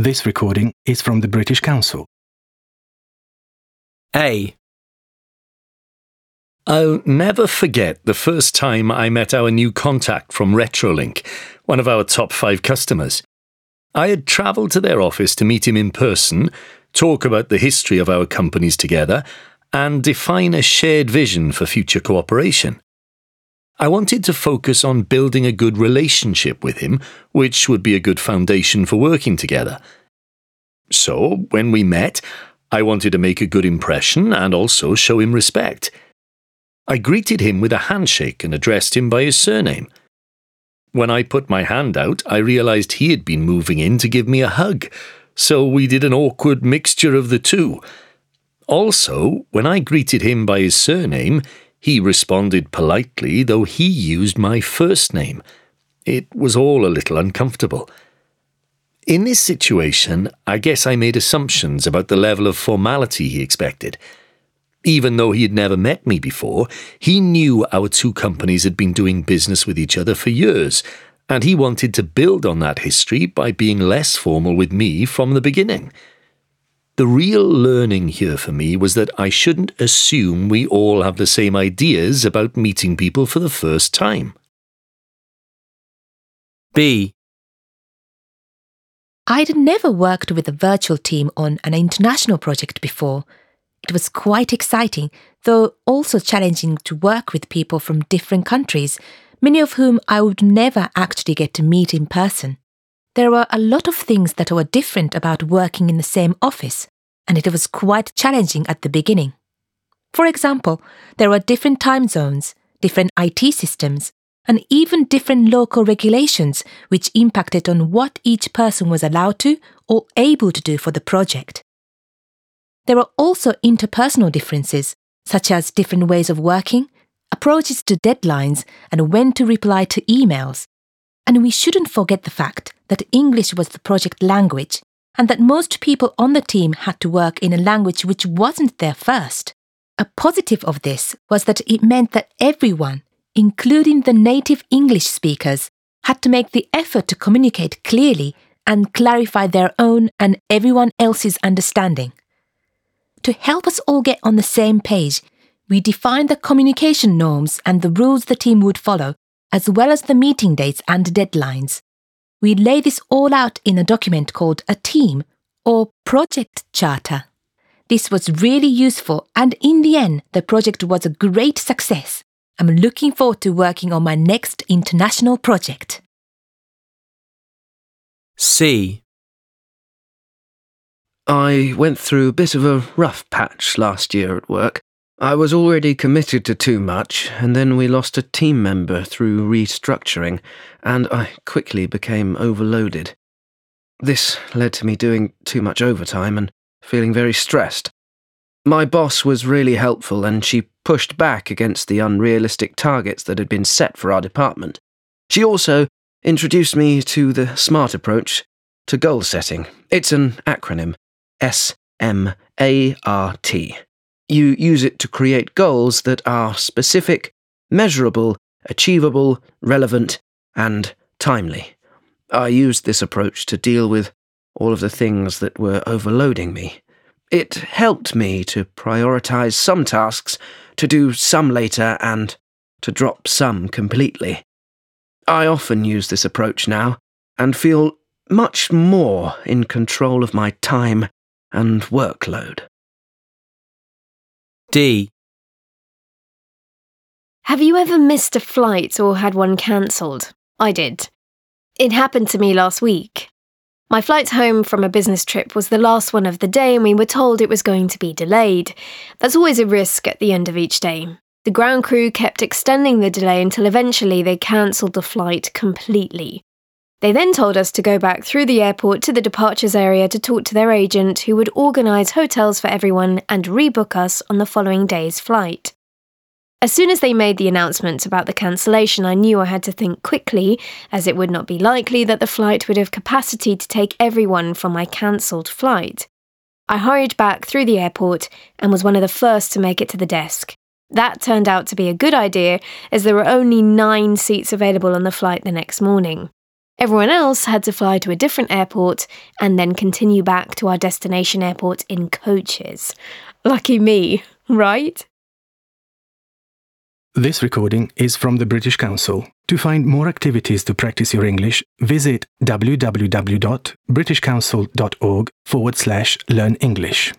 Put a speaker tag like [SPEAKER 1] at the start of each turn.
[SPEAKER 1] This recording is from the British Council.
[SPEAKER 2] A. I'll never forget the first time I met our new contact from Retrolink, one of our top five customers. I had travelled to their office to meet him in person, talk about the history of our companies together, and define a shared vision for future cooperation. I wanted to focus on building a good relationship with him, which would be a good foundation for working together. So, when we met, I wanted to make a good impression and also show him respect. I greeted him with a handshake and addressed him by his surname. When I put my hand out, I realized he had been moving in to give me a hug, so we did an awkward mixture of the two. Also, when I greeted him by his surname, he responded politely, though he used my first name. It was all a little uncomfortable. In this situation, I guess I made assumptions about the level of formality he expected. Even though he had never met me before, he knew our two companies had been doing business with each other for years, and he wanted to build on that history by being less formal with me from the beginning. The real learning here for me was that I shouldn't assume we all have the same ideas about meeting people for the first time.
[SPEAKER 3] B.
[SPEAKER 4] I'd never worked with a virtual team on an international project before. It was quite exciting, though also challenging to work with people from different countries, many of whom I would never actually get to meet in person. There were a lot of things that were different about working in the same office, and it was quite challenging at the beginning. For example, there were different time zones, different IT systems, and even different local regulations which impacted on what each person was allowed to or able to do for the project. There were also interpersonal differences, such as different ways of working, approaches to deadlines, and when to reply to emails. And we shouldn't forget the fact that English was the project language, and that most people on the team had to work in a language which wasn't their first. A positive of this was that it meant that everyone, including the native English speakers, had to make the effort to communicate clearly and clarify their own and everyone else's understanding. To help us all get on the same page, we defined the communication norms and the rules the team would follow, as well as the meeting dates and deadlines. We lay this all out in a document called a team or project charter. This was really useful, and in the end, the project was a great success. I'm looking forward to working on my next international project.
[SPEAKER 3] C.
[SPEAKER 5] I went through a bit of a rough patch last year at work. I was already committed to too much, and then we lost a team member through restructuring, and I quickly became overloaded. This led to me doing too much overtime and feeling very stressed. My boss was really helpful, and she pushed back against the unrealistic targets that had been set for our department. She also introduced me to the SMART approach to goal setting. It's an acronym S M A R T. You use it to create goals that are specific, measurable, achievable, relevant, and timely. I used this approach to deal with all of the things that were overloading me. It helped me to prioritize some tasks, to do some later, and to drop some completely. I often use this approach now and feel much more in control of my time and workload.
[SPEAKER 3] D.
[SPEAKER 6] Have you ever missed a flight or had one cancelled? I did. It happened to me last week. My flight home from a business trip was the last one of the day, and we were told it was going to be delayed. That's always a risk at the end of each day. The ground crew kept extending the delay until eventually they cancelled the flight completely. They then told us to go back through the airport to the departures area to talk to their agent, who would organise hotels for everyone and rebook us on the following day's flight. As soon as they made the announcement about the cancellation, I knew I had to think quickly, as it would not be likely that the flight would have capacity to take everyone from my cancelled flight. I hurried back through the airport and was one of the first to make it to the desk. That turned out to be a good idea, as there were only nine seats available on the flight the next morning. Everyone else had to fly to a different airport and then continue back to our destination airport in coaches. Lucky me, right?
[SPEAKER 1] This recording is from the British Council. To find more activities to practice your English, visit www.britishcouncil.org forward slash learn English.